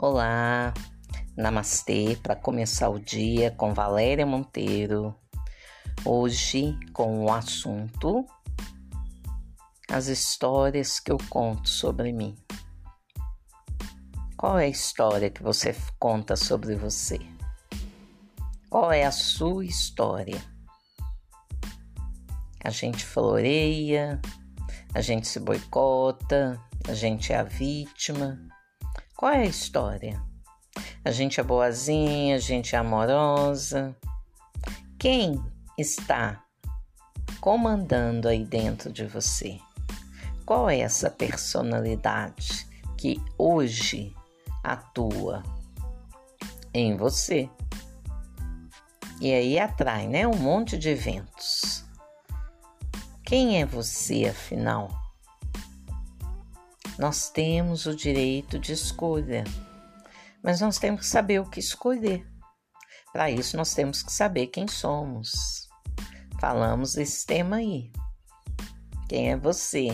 Olá, namastê para começar o dia com Valéria Monteiro. Hoje com o assunto as histórias que eu conto sobre mim. Qual é a história que você conta sobre você? Qual é a sua história? A gente floreia, a gente se boicota, a gente é a vítima qual é a história? A gente é boazinha, a gente é amorosa. Quem está comandando aí dentro de você? Qual é essa personalidade que hoje atua em você? E aí atrai, né? Um monte de eventos. Quem é você, afinal? Nós temos o direito de escolha, mas nós temos que saber o que escolher. Para isso, nós temos que saber quem somos. Falamos desse tema aí. Quem é você?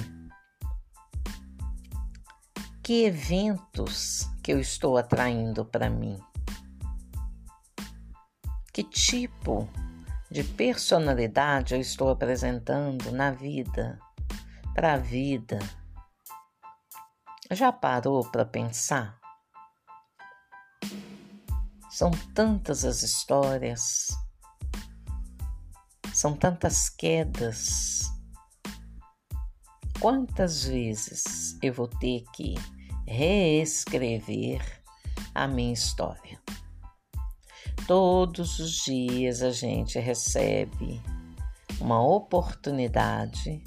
Que eventos que eu estou atraindo para mim? Que tipo de personalidade eu estou apresentando na vida, para a vida? Já parou para pensar? São tantas as histórias, são tantas quedas. Quantas vezes eu vou ter que reescrever a minha história? Todos os dias a gente recebe uma oportunidade,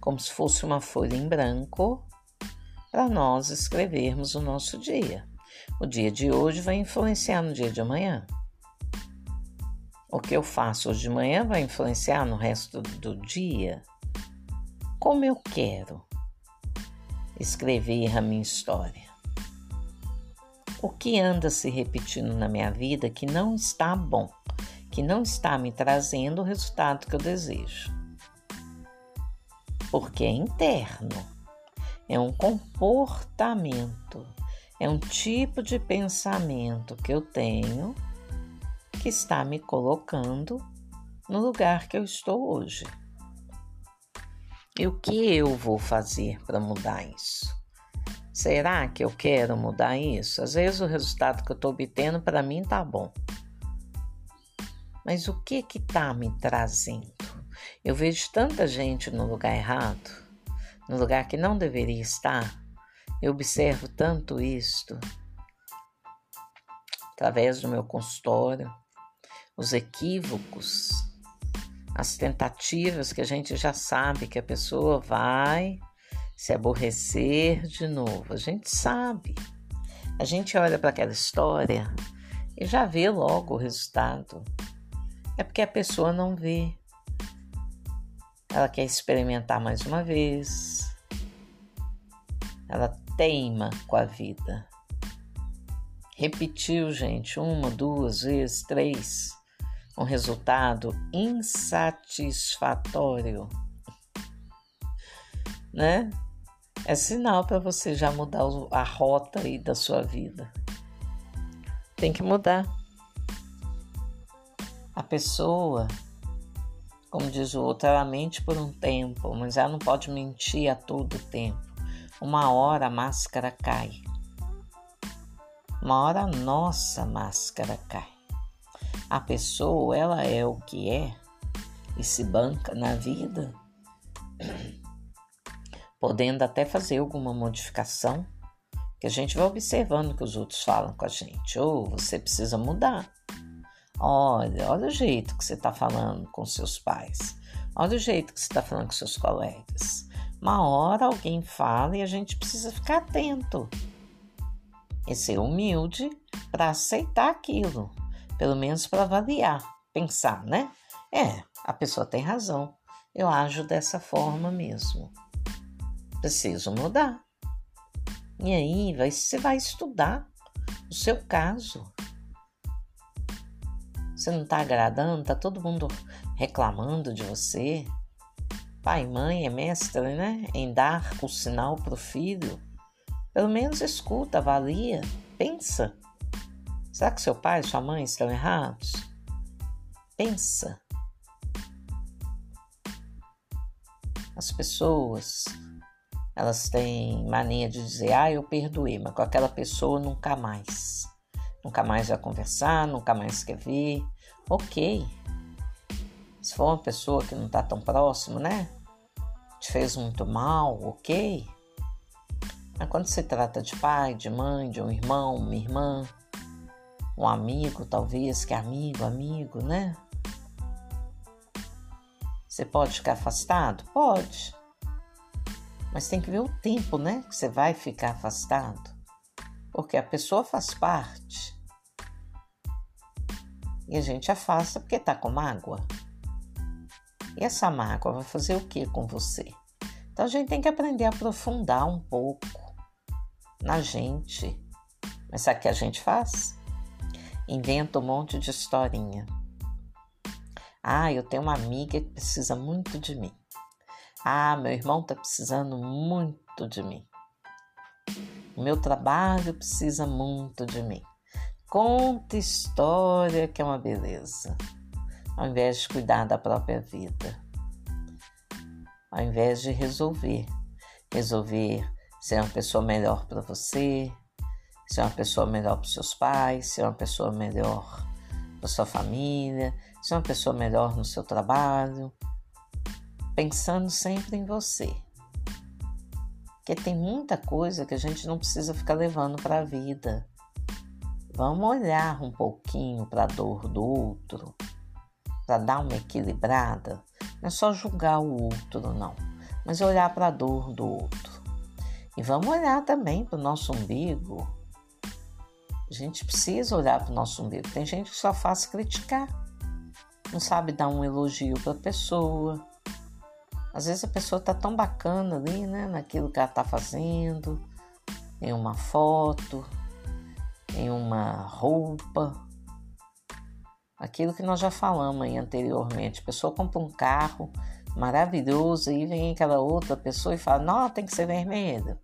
como se fosse uma folha em branco, para nós escrevermos o nosso dia. O dia de hoje vai influenciar no dia de amanhã. O que eu faço hoje de manhã vai influenciar no resto do dia. Como eu quero escrever a minha história? O que anda se repetindo na minha vida que não está bom, que não está me trazendo o resultado que eu desejo? Porque é interno é um comportamento, é um tipo de pensamento que eu tenho que está me colocando no lugar que eu estou hoje. E o que eu vou fazer para mudar isso? Será que eu quero mudar isso? Às vezes o resultado que eu estou obtendo para mim tá bom. Mas o que que tá me trazendo? Eu vejo tanta gente no lugar errado no lugar que não deveria estar, eu observo tanto isto através do meu consultório, os equívocos, as tentativas que a gente já sabe que a pessoa vai se aborrecer de novo. A gente sabe. A gente olha para aquela história e já vê logo o resultado. É porque a pessoa não vê. Ela quer experimentar mais uma vez. Ela teima com a vida. Repetiu, gente, uma, duas vezes, três. Um resultado insatisfatório. Né? É sinal para você já mudar a rota aí da sua vida. Tem que mudar. A pessoa como diz o outro, ela mente por um tempo, mas ela não pode mentir a todo tempo. Uma hora a máscara cai. Uma hora a nossa máscara cai. A pessoa, ela é o que é e se banca na vida, podendo até fazer alguma modificação, que a gente vai observando que os outros falam com a gente. Ou oh, você precisa mudar. Olha, olha o jeito que você está falando com seus pais. Olha o jeito que você está falando com seus colegas. Uma hora alguém fala e a gente precisa ficar atento e ser humilde para aceitar aquilo, pelo menos para avaliar, pensar, né? É, a pessoa tem razão. Eu ajo dessa forma mesmo. Preciso mudar. E aí vai, você vai estudar o seu caso. Você não está agradando? Tá todo mundo reclamando de você? Pai e mãe é mestre, né? Em dar o sinal para o filho. Pelo menos escuta, avalia, Pensa. Será que seu pai e sua mãe estão errados? Pensa. As pessoas, elas têm mania de dizer, ah, eu perdoei, mas com aquela pessoa nunca mais. Nunca mais vai conversar, nunca mais quer ver. Ok. Se for uma pessoa que não está tão próximo, né? Te fez muito mal, ok. Mas quando se trata de pai, de mãe, de um irmão, uma irmã, um amigo, talvez, que é amigo, amigo, né? Você pode ficar afastado? Pode. Mas tem que ver o tempo, né? Que você vai ficar afastado. Porque a pessoa faz parte. E a gente afasta porque tá com mágoa. E essa mágoa vai fazer o que com você? Então a gente tem que aprender a aprofundar um pouco na gente. Mas sabe o que a gente faz? Inventa um monte de historinha. Ah, eu tenho uma amiga que precisa muito de mim. Ah, meu irmão está precisando muito de mim. O meu trabalho precisa muito de mim. Conta história que é uma beleza, ao invés de cuidar da própria vida, ao invés de resolver, resolver ser uma pessoa melhor para você, ser uma pessoa melhor para seus pais, ser uma pessoa melhor para sua família, ser uma pessoa melhor no seu trabalho, pensando sempre em você. Porque tem muita coisa que a gente não precisa ficar levando para a vida. Vamos olhar um pouquinho para a dor do outro, para dar uma equilibrada. Não é só julgar o outro, não, mas olhar para a dor do outro. E vamos olhar também para o nosso umbigo. A gente precisa olhar para o nosso umbigo. Tem gente que só faz criticar, não sabe dar um elogio para a pessoa às vezes a pessoa tá tão bacana ali, né, naquilo que ela tá fazendo, em uma foto, em uma roupa. Aquilo que nós já falamos aí anteriormente. A pessoa compra um carro maravilhoso e vem aquela outra pessoa e fala: Não, tem que ser vermelho.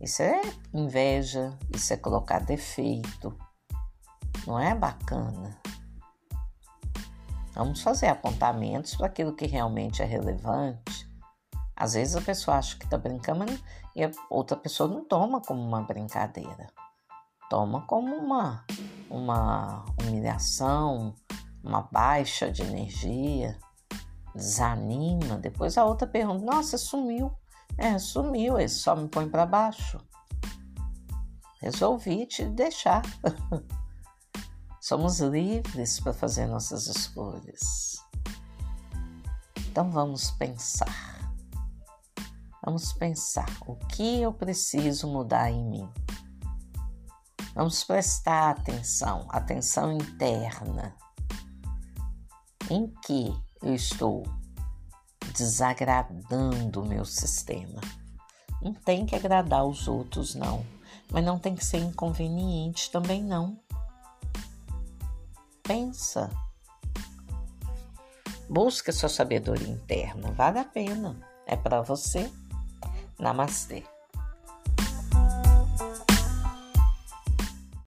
Isso é inveja, isso é colocar defeito. Não é bacana. Vamos fazer apontamentos para aquilo que realmente é relevante. Às vezes a pessoa acha que está brincando e a outra pessoa não toma como uma brincadeira. Toma como uma, uma humilhação, uma baixa de energia, desanima. Depois a outra pergunta: Nossa, sumiu. É, sumiu, ele só me põe para baixo. Resolvi te deixar. Somos livres para fazer nossas escolhas. Então vamos pensar. Vamos pensar o que eu preciso mudar em mim. Vamos prestar atenção, atenção interna. Em que eu estou desagradando o meu sistema? Não tem que agradar os outros, não. Mas não tem que ser inconveniente também, não. Pensa. Busca sua sabedoria interna, vale a pena. É para você. Namastê.